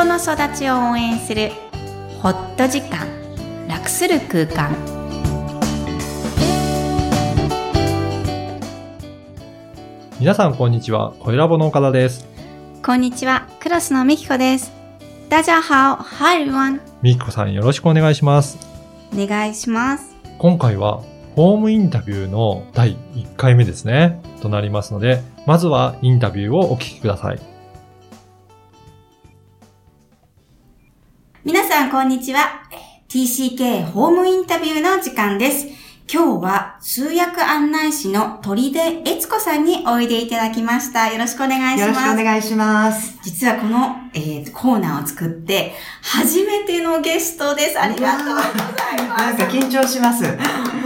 人の育ちを応援するホット時間楽する空間皆さんこんにちは、小ラボの岡田です。こんにちはクロスのみきこです大家好 Hi everyone みきこさんよろしくお願いします。お願いします今回は、ホームインタビューの第1回目ですね。となりますので、まずはインタビューをお聞きください。さんこんにちは TCK ホームインタビューの時間です今日は通訳案内士の鳥出悦子さんにおいでいただきました。よろしくお願いしよろしくおます。願いします。実はこの、えーコーナーを作って初めてのゲストです。ありがとうございます。なんか緊張します。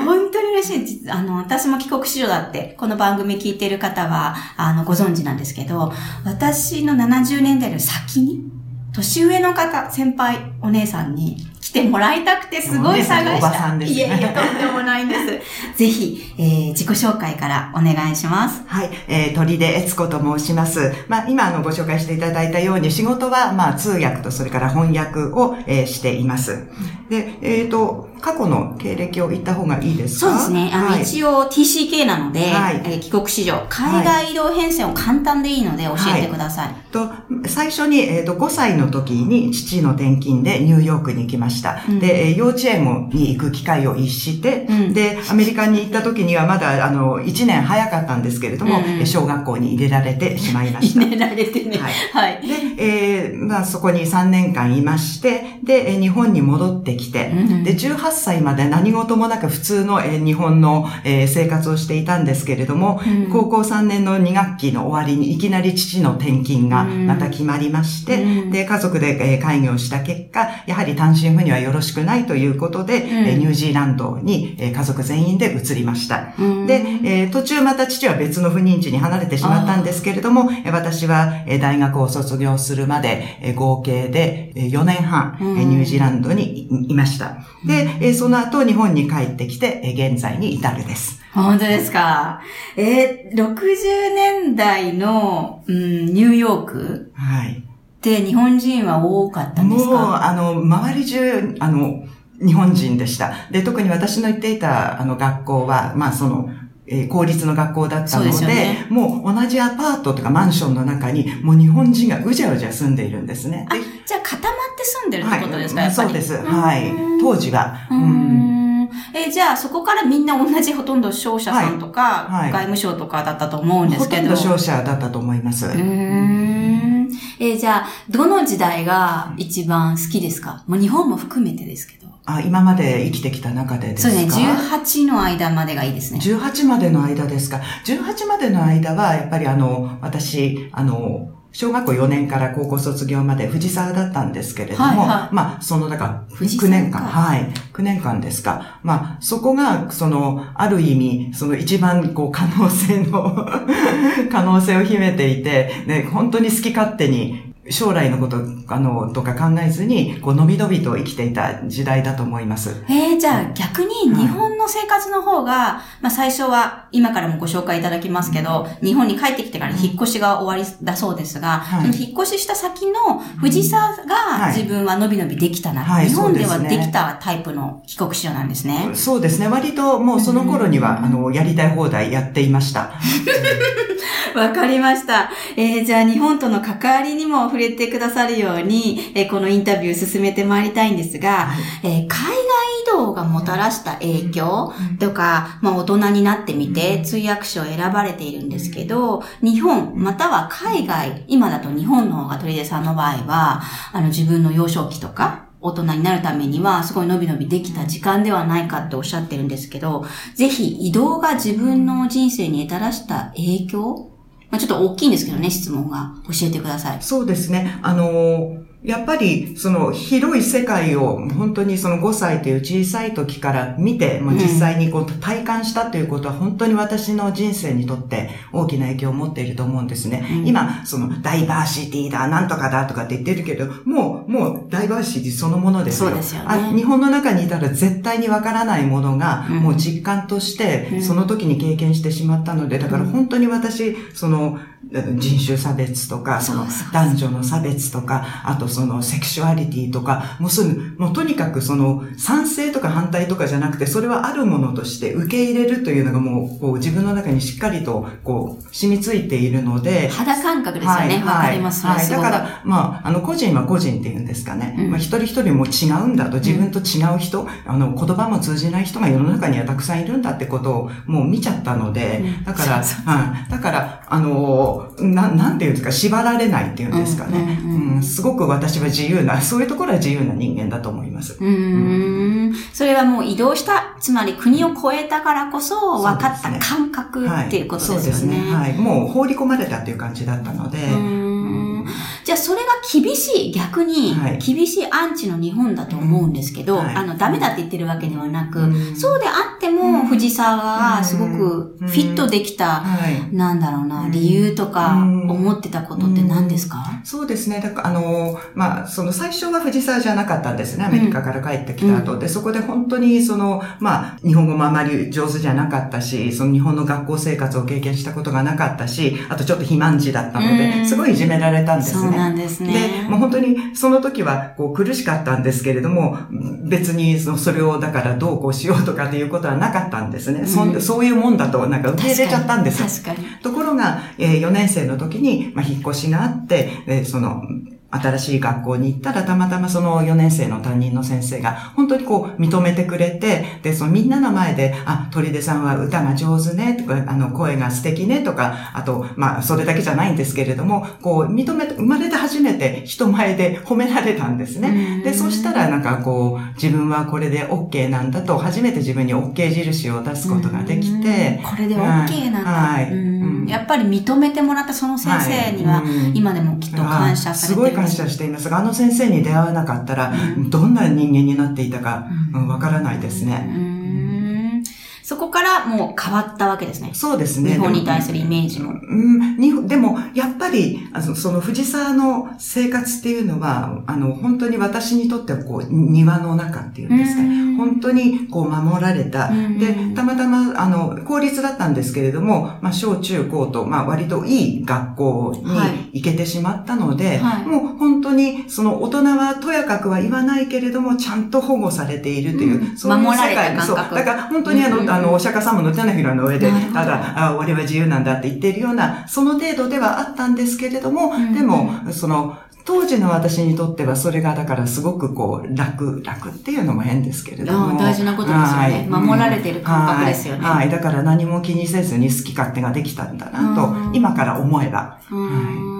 本当に嬉しい。実あの、私も帰国子女だって、この番組聞いてる方は、あの、ご存知なんですけど、私の70年代より先に、年上の方、先輩、お姉さんに来てもらいたくて、すごい探した。おばさんですねいえいえ、とんでもないんです。ぜひ、えー自己紹介からお願いします。はい、えー、鳥出悦子と申します。まあ、今、あの、ご紹介していただいたように、仕事は、まあ、通訳と、それから翻訳を、えーしています。で、えっ、と、過去の経歴を言った方がいいですか？そうですね。あの、はい、一応 TCK なので、はいえー帰国子女、海外移動編成を簡単でいいので教えてください。と、最初に、えっ、と、5歳の時に父の転勤でニューヨークに行きました。うんで、えー幼稚園に行く機会を逸して、うんで、アメリカに行った時にはまだ、あの、1年早かったんですけれども、うんえー小学校に入れられてしまいました。入れられてね。はいはい。で、えーまあ、そこに3年間いまして、で、えー日本に戻ってきて、うんで、18歳まで何事もなく普通の、えー日本の、えー生活をしていたんですけれども、うん。高校3年の2学期の終わりにいきなり父の転勤がまた決まりまして、うん。で、家族で、えー会議をした結果、やはり単身赴任はよろしくないということで、えーニュージーランドに、えー家族全員で移りました。うん。で、えー途中また父は別の赴任地に離れてしまったんですけれども、えー私は、えー大学を卒業するまで、えー合計でえー4年半、えニュージーランドにいいました。で、えーその後日本に帰ってきて、えー現在に至るです。本当ですか？えー、60年代の、うん、ニューヨークはい。って日本人は多かったんですもう、かあの、周り中、あの、日本人でした。で、特に私の行っていた、あの、学校は、まあ、その、えー公立の学校だったので、でねもう同じアパートとかマンションの中に、もう日本人がうじゃうじゃ住んでいるんですね。あで、じゃあ固まって住んでるってことですか、はい。そうです。はい。当時は。ううんん。えーじゃあそこからみんな同じほとんど商社さんとか、はいはい外務省とかだったと思うんですけど。ほとんど商社だったと思います。うーん。えーじゃあ、どの時代が一番好きですか？もう日本も含めてですけど。あ、今まで生きてきた中でですか？そうですね、18の間までがいいですね。18までの間ですか？18までの間は、やっぱりあの、私、あの、小学校4年から高校卒業まで藤沢だったんですけれども、はいはいまあ、その、だから、藤沢9年間、かはい、9年間ですか。まあ、そこが、その、ある意味、その一番、こう、可能性の、可能性を秘めていて、ね、本当に好き勝手に、将来のこと、あの、とか考えずに、こう、のびのびと生きていた時代だと思います。えー、じゃあ逆に日本の生活の方が、まあ最初は今からもご紹介いただきますけど、日本に帰ってきてから引っ越しが終わりだそうですが、はいその引っ越しした先の藤沢がはい自分はのびのびできたな、はい日本ではできたタイプの帰国子女なんですね。そうですね。割ともうその頃には、あの、やりたい放題やっていました。わかりました。えーじゃあ日本との関わりにも触れてくださるように、えーこのインタビュー進めてまいりたいんですが、えー海外がもたらした影響とか、まあ大人になってみて通訳者を選ばれているんですけど、日本または海外、今だと日本の方が鳥出さんの場合は、あの自分の幼少期とか、大人になるためには、すごい伸び伸びできた時間ではないかっておっしゃってるんですけど、ぜひ移動が自分の人生にもたらした影響？まあ、ちょっと大きいんですけどね、質問が。教えてください。そうですね。あの、やっぱり、その広い世界を本当にその5歳という小さい時から見て、もう実際にこう体感したということは本当に私の人生にとって大きな影響を持っていると思うんですね。うん。今、そのダイバーシティだ、なんとかだとかって言ってるけど、もう、もうダイバーシティそのものですよ。そうですよね。あ日本の中にいたら絶対にわからないものが、うん。もう実感としてう、ん。その時に経験してしまったので、だから本当に私、その、人種差別とか、その男女の差別とか、あとそのセクシュアリティとか、もうそういう、もうとにかくその賛成とか反対とかじゃなくて、それはあるものとして受け入れるというのがもう、こう自分の中にしっかりと、こう、染みついているので、肌感覚ですよね。わ、かります、はい。だから、まあ、あの、個人は個人っていうんですかね。うんまあ、一人一人も違うんだと、自分と違う人、あの、言葉も通じない人が世の中にはたくさんいるんだってことをもう見ちゃったので、うんだから、そうはい。だから、あの、な、なんていうんですか、縛られないっていうんですかね。うんうんうんうんすごく私は自由な、そういうところは自由な人間だと思います。うーん。それはもう移動した、つまり国を越えたからこそ分かった感覚っていうことですよね。そうですね。はい。もう放り込まれたっていう感じだったので、じゃあそれが厳しい、逆にはい厳しいアンチの日本だと思うんですけど、はいあの、ダメだって言ってるわけではなく、うんそうであっても藤沢がすごくフィットできた、はい。なんだろうな、うん。理由とかうん。思ってたことって何ですか、そうですね。だから、あの、まあ、その最初は藤沢じゃなかったんですね。アメリカから帰ってきた後で、そこで本当にその、まあ、日本語もあまり上手じゃなかったし、その日本の学校生活を経験したことがなかったし、あとちょっと肥満児だったのうん。で、すごいいじめられたんですね。そうなんですね。で、もう本当にその時はこう苦しかったんですけれども、別にそのそれをだからどうこうしようとかっていうことはなかったんですね。そんうんそういうもんだとなんか受け入れちゃったんですよ。確かに。ところが、えー4年生の時に、まあ、引っ越しがあって、でその、新しい学校に行ったら、たまたまその4年生の担任の先生が、本当にこう、認めてくれて、で、そのみんなの前で、あ、鳥出さんは歌が上手ね、とか、あの、声が素敵ね、とか、あと、まあ、それだけじゃないんですけれども、こう、認めて、生まれて初めて人前で褒められたんですね。で、そしたら、なんかこう、自分はこれで OK なんだと、初めて自分に OK 印を出すことができて、うん。これで OK なんだ。はい。うん。うんやっぱり認めてもらったその先生には、い。うん。今でもきっと感謝されてる。すごい感謝していますが、あの先生に出会わなかったら、うん。どんな人間になっていたか、うん。うんわからないですね。うん。そこからもう変わったわけですね。そうですね。日本に対するイメージも。うん、にでも、やっぱり、あのその藤沢の生活っていうのは、あの、本当に私にとっては、こう、庭の中っていうんですかうん本当に、こう、守られた。うんで、たまたま、あの、公立だったんですけれども、まあ、小中高と、まあ、割といい学校はい。に行けてしまったので、はい。もう本当に、その、大人はとやかくは言わないけれども、ちゃんと保護されているという、うん。そういう世界。そう。だから、本当にあの、うんあの、お釈迦様の手のひらの上でただ、あ、俺は自由なんだって言っているような、その程度ではあったんですけれども、うん。でも、その、当時の私にとってはそれがだからすごくこう楽、楽っていうのも変ですけれども。大事なことですよね。はい。守られてる感覚ですよね。はい。はい。だから何も気にせずに好き勝手ができたんだなとう、ん。今から思えば。うーん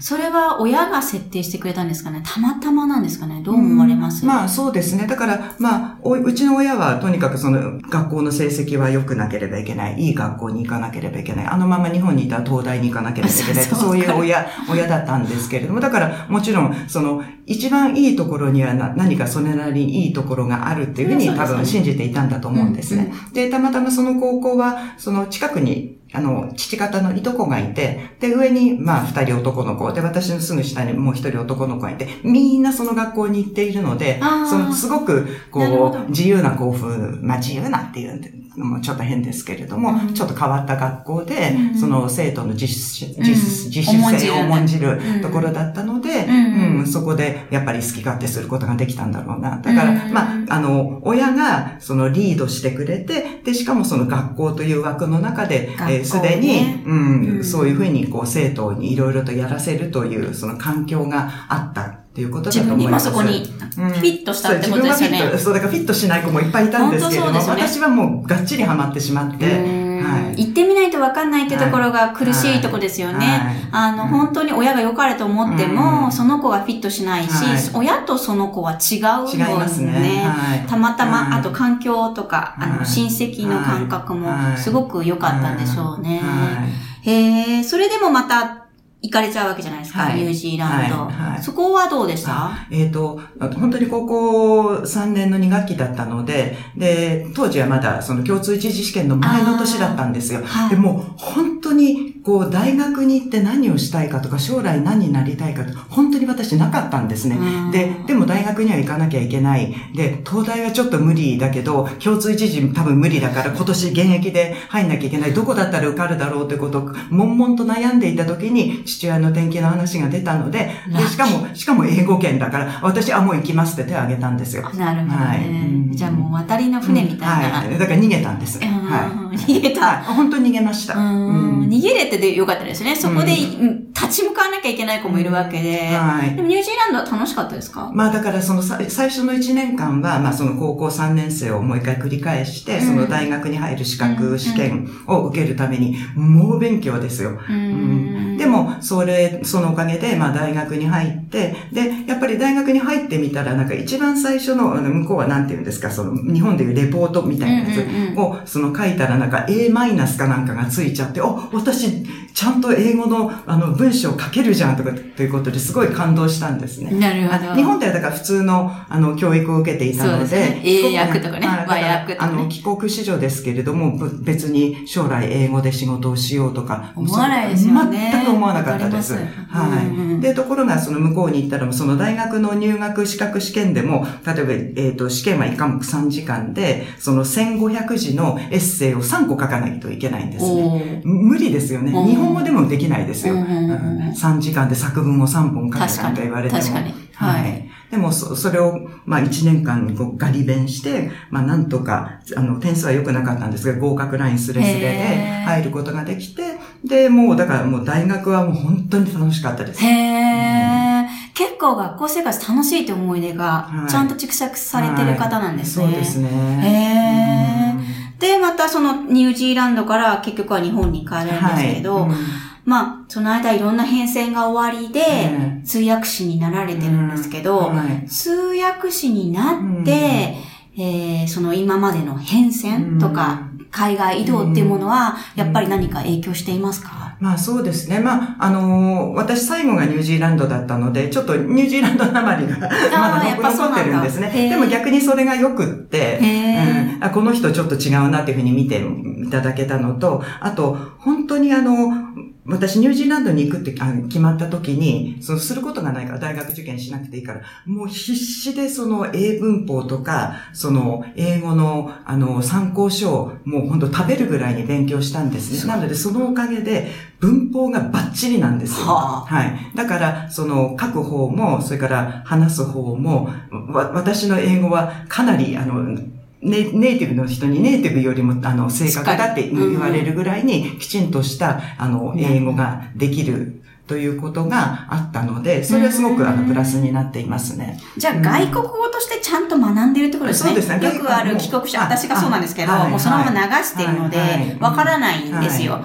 それは親が設定してくれたんですかね？たまたまなんですかね？どう思われます？まあそうですね。だから、まあ、おうちの親はとにかくその学校の成績は良くなければいけない。いい学校に行かなければいけない。あのまま日本にいたら東大に行かなければいけない。そういう親、親だったんですけれども。だからもちろん、その一番いいところにはな何かそれなりにいいところがあるっていうふうに多分信じていたんだと思うんですね。で、たまたまその高校は、その近くにあの、父方のいとこがいて、で、上に、まあ、二人男の子、で、私のすぐ下にもう一人男の子がいて、みんなその学校に行っているのでその、すごく、こう、自由な校風、まあ、自由なっていうのもちょっと変ですけれども、うん。ちょっと変わった学校で、うんその、生徒の自主、うん。自主、性を重んじるうん。ところだったので、うんうん。そこで、やっぱり好き勝手することができたんだろうな。だから、うんまあ、あの、親が、その、リードしてくれて、で、しかもその学校という枠の中で、すでに、うんうん。そういうふうに、こう、生徒にいろいろとやらせるという、その環境があったっていうことだと自分に思います。今そこにうん。フィットしたってことですよね。そう自分はフィット、そう、だからフィットしない子もいっぱいいたんですけれども、本当そうです私はもうがっちりハマってしまって、はい。行ってみないと分かんないってところが苦しいところですよね。はい。あの、うん。本当に親が良かれと思っても、うん。その子がフィットしないし、はい。親とその子は違うの違いますね。はい。たまたま、はいあと環境とか、あの、はい。親戚の感覚もはい。すごく良かったんでしょうね。はい。へえ、それでもまた行かれちゃうわけじゃないですか、はいニュージーランド。はいはいそこはどうでした？えっ、と、本当に高校3年の2学期だったので、で、当時はまだその共通一次試験の前の年だったんですよ。はいでも、本当に、こう、大学に行って何をしたいかとか、将来何になりたいかと本当に私なかったんですね。で、でも大学には行かなきゃいけない。で、東大はちょっと無理だけど、共通一時多分無理だから、今年現役で入んなきゃいけない。どこだったら受かるだろうということを、悶々と悩んでいた時に、父親の転勤の話が出たので、で、しかも、しかも英語圏だから、私、あ、もう行きますって手を挙げたんですよ。なるほどね。はいうんじゃあもう渡りの船みたいな。はい。だから逃げたんです。うんはい。逃げたはい本当に逃げました。うんうん逃げれてでよかったですね。そこで、うんうん立ち向かわなきゃいけない子もいるわけで。はい。でもニュージーランドは楽しかったですか？まあだからそのさ最初の1年間は、まあその高校3年生をもう一回繰り返して、うん。その大学に入る資うん格試験を受けるために、猛勉強ですよ。ううんで、も、それ、そのおかげで、まあ大学に入って、で、やっぱり大学に入ってみたら、なんか一番最初の、向こうはなんて言うんですか、その、日本でいうレポートみたいなやつを、その書いたらなんか A マイナスかなんかがついちゃって、お、私、ちゃんと英語の、あの、文章書けるじゃんとか、ということですごい感動したんですね。なるほど。日本ではだから普通の、あの、教育を受けていたので、ですね。英訳とかね。はい和訳とかね。あの、帰国子女ですけれども、ぶ別に将来英語で仕事をしようとか、思わないですよね。全く思わなかったです。すはうんうんい。で、ところがその向こうに行ったら、その大学の入学資格試験でも、例えば、えっ、と、試験は1科目3時間で、その1500字のエッセイを3個書かないといけないんですね。無理ですよね。うん日本語でもできないですよ。うんうんうんうん3時間で作文を3本書け確かになんか言われても。確かにははいい。でも、そ、それを、まあ、1年間こうガリ勉して、まあ、なんとか、あの、点数は良くなかったんですが、合格ラインスレスレで入ることができて、で、もう、だからもう大学はもう本当に楽しかったです。へー。結構学校生活楽しいって思い出がは、いちゃんと蓄積されてる方なんですね。はいそうですね。へーうんで、またそのニュージーランドから結局は日本に帰るんですけど、はいうんまあ、その間いろんな変遷が終わりで、え通訳士になられてるんですけど、はい。通訳士になって、えーその今までの変遷とか、海外移動っていうものは、やっぱり何か影響していますか、まあそうですね。まあ、あのー私最後がニュージーランドだったので、ちょっとニュージーランドなまりが まだ残ってるんですね。でも逆にそれが良くって、うん。あこの人ちょっと違うなっていうふうに見ていただけたのと、あと、本当にあの、私ニュージーランドに行くってあ決まった時に、そのすることがないから大学受験しなくていいから、もう必死でその英文法とか、その英語のあの参考書をもう本当食べるぐらいに勉強したんですね。なのでそのおかげで文法がバッチリなんですよ。ははい。だから、その書く方も、それから話す方も、わ私の英語はかなり、あの、ネネイティブの人にネイティブよりもあの正確だって言われるぐらいにきちんとしたあのうん英語ができるということがあったので、それはすごくあのプラスになっていますね。じゃあ、外国語としてちゃんと学んでるってことですね。そうですねよくある帰国者、あ私がそうなんですけど、はいもうそのまま流しているのでわからないんですよ。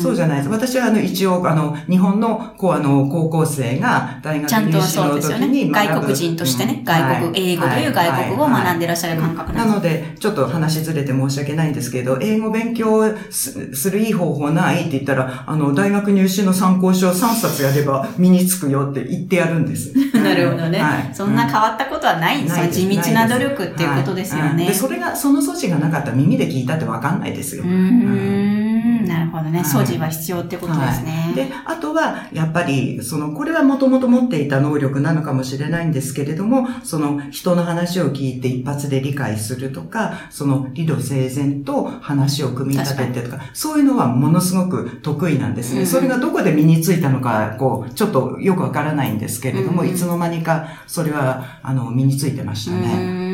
そうじゃないです。私はあの一応あの日本のこうあの高校生が大学ちゃんと入試のそうですよね。外国人としてね、うん外国、英語という外国語を学んでらっしゃる感覚なんです。なので、ちょっと話ずれて申し訳ないんですけど、英語勉強すするいい方法ないって言ったら、あの、大学入試の参考書3冊やれば身につくよって言ってやるんです。なるほどね。はいそんな変わったことはないんですよ。ない地道な努力っていうことですよね。はいで、それが、その措置がなかったら耳で聞いたってわかんないですよ。うーん、なるほどね。はい素地は必要ってことですね。はいで、あとは、やっぱり、その、これはもともと持っていた能力なのかもしれないんですけれども、その、人の話を聞いて一発で理解するとか、その、理路整然と話を組み立ててとか、そういうのはものすごく得意なんですね。うんそれがどこで身についたのか、こう、ちょっとよくわからないんですけれども、うんいつの間にか、それは、あの、身についてましたうね。ーん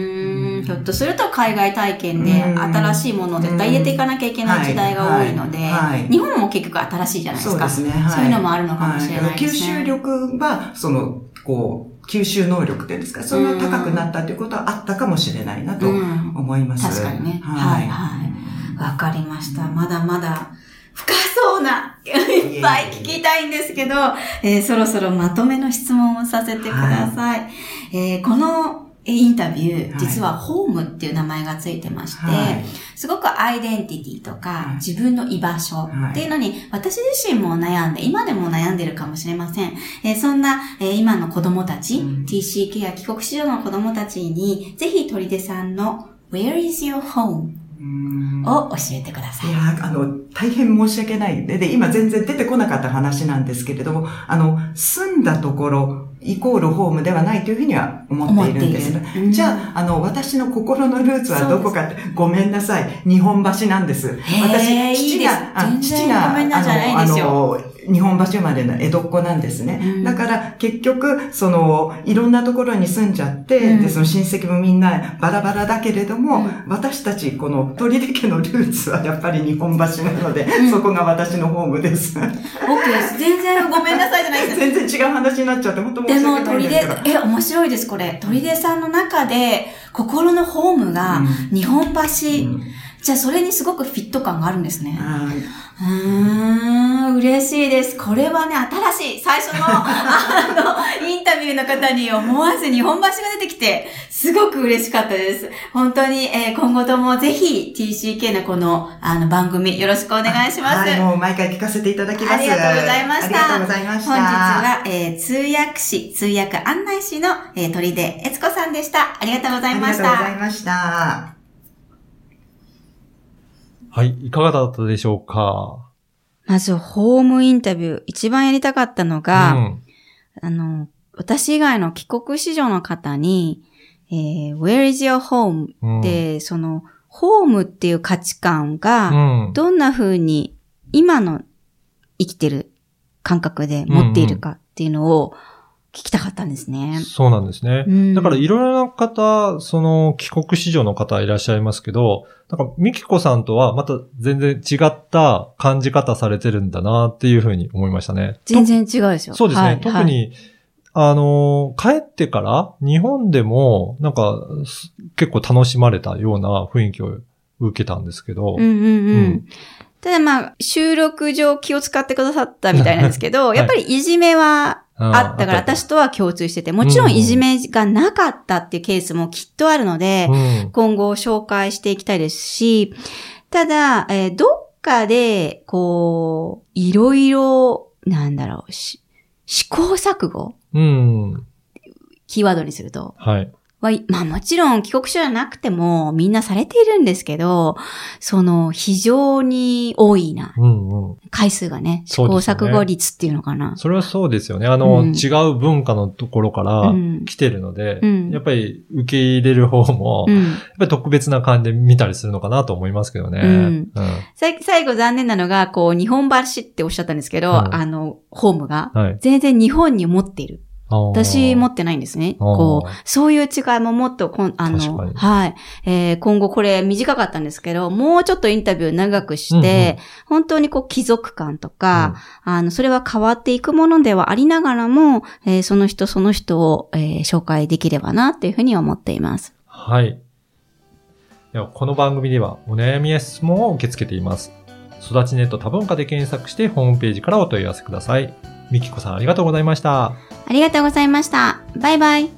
ひょっとすると海外体験でうん新しいものを絶対入れていかなきゃいけない時代が多いのではいはいはい、日本も結局新しいじゃないですか。そうですね。はい。そういうのもあるのかもしれないですねはい吸収力は、その、こう、吸収能力っていうんですか、それが高くなったということはあったかもしれないなとうん思います。確かにね。ははいい。はい。わかりました。まだまだ深そうな、いっぱい聞きたいんですけど、えーそろそろまとめの質問をさせてください。えーこのえーインタビュー、はい実はホームっていう名前がついてまして、はいすごくアイデンティティとかはい自分の居場所っていうのに、私自身も悩んで、今でも悩んでるかもしれません。えーそんな、えー今の子供たち、うん TCK や帰国子女の子供たちに、ぜひ鳥出さんの Where is your home? を教えてください。いや、あの、大変申し訳ない。で、で、今全然出てこなかった話なんですけれども、あの、住んだところ、イコールホームではないというふうには思っているんです。うんじゃあ、あの、私の心のルーツはどこかって、ごめんなさい。日本橋なんです。へーいい父が、あ全然父が、あの、あの日本橋生まれの江戸っ子なんですね。うんだから、結局、その、いろんなところに住んじゃって、うんで、その親戚もみんなバラバラだけれども、うん私たち、この鳥出家のルーツはやっぱり日本橋なので、んそこが私のホームです。OK です。全然ごめんなさいじゃないです。全然違う話になっちゃって、本当申でも、し訳ないですけど。、出え、面白いです、これ。鳥出さんの中で、心のホームがう日本橋。うんじゃあ、それにすごくフィット感があるんですね。うーん、嬉しいです。これはね、新しい、最初の、あの、インタビューの方に思わず日本橋が出てきて、すごく嬉しかったです。本当に、えー今後ともぜひ TCK のこの、あの、番組よろしくお願いします。はい、もう毎回聞かせていただきます。ありがとうございましたありがとうございました。本日は、えー通訳士、通訳案内士の、えー鳥出悦子さんでした。ありがとうございましありがとうござた。いました。はい。いかがだったでしょうか？まず、ホームインタビュー。一番やりたかったのが、うん。あの、私以外の帰国子女の方に、えー Where is your home? うんで、その、ホームっていう価値観うが、ん。どんな風に今の生きてる感覚で持っているかっていうのを聞きたかったんですね。そうなんですね。うんだからいろいろな方、その帰国子女の方いらっしゃいますけど、なんかミキコさんとはまた全然違った感じ方されてるんだなっていうふうに思いましたね。全然違うですよ。そうですね。はい特に、あの、帰ってから日本でもなんかす結構楽しまれたような雰囲気を受けたんですけど、うんうんうん。うんただまあ、収録上気を使ってくださったみたいなんですけど、はいやっぱりいじめはあったから、私とは共通してて、もちろんいじめがなかったっていうケースもきっとあるので、うん今後紹介していきたいですし、ただ、えーどっかで、こう、いろいろ、なんだろう、し試行錯誤うん。キーワードにすると。はい。は、まあもちろん帰国者じゃなくてもみんなされているんですけど、その非常に多いな。うんうん。回数がね、試行錯誤率っていうのかな。それはそうですよね。あの、うん違う文化のところからうん来てるので、うんやっぱり受け入れる方も、やっうん。ぱり特別な感じで見たりするのかなと思いますけどね。最後残念なのが、こう、日本橋っておっしゃったんですけど、うんあの、ホームが、はい。全然日本に持っている。あー私持ってないんですね。こう、そういう違いももっとこん、あのはい。えー今後これ短かったんですけど、もうちょっとインタビュー長くして、本当にこう、貴族感とか、あの、それは変わっていくものではありながらも、えーその人その人を、えー紹介できればなっていうふうに思っています。はい。ではこの番組ではお悩みや質問を受け付けています。育ちネット多文化で検索してホームページからお問い合わせください。みきこさんありがとうございました。ありがとうございました。バイバイ。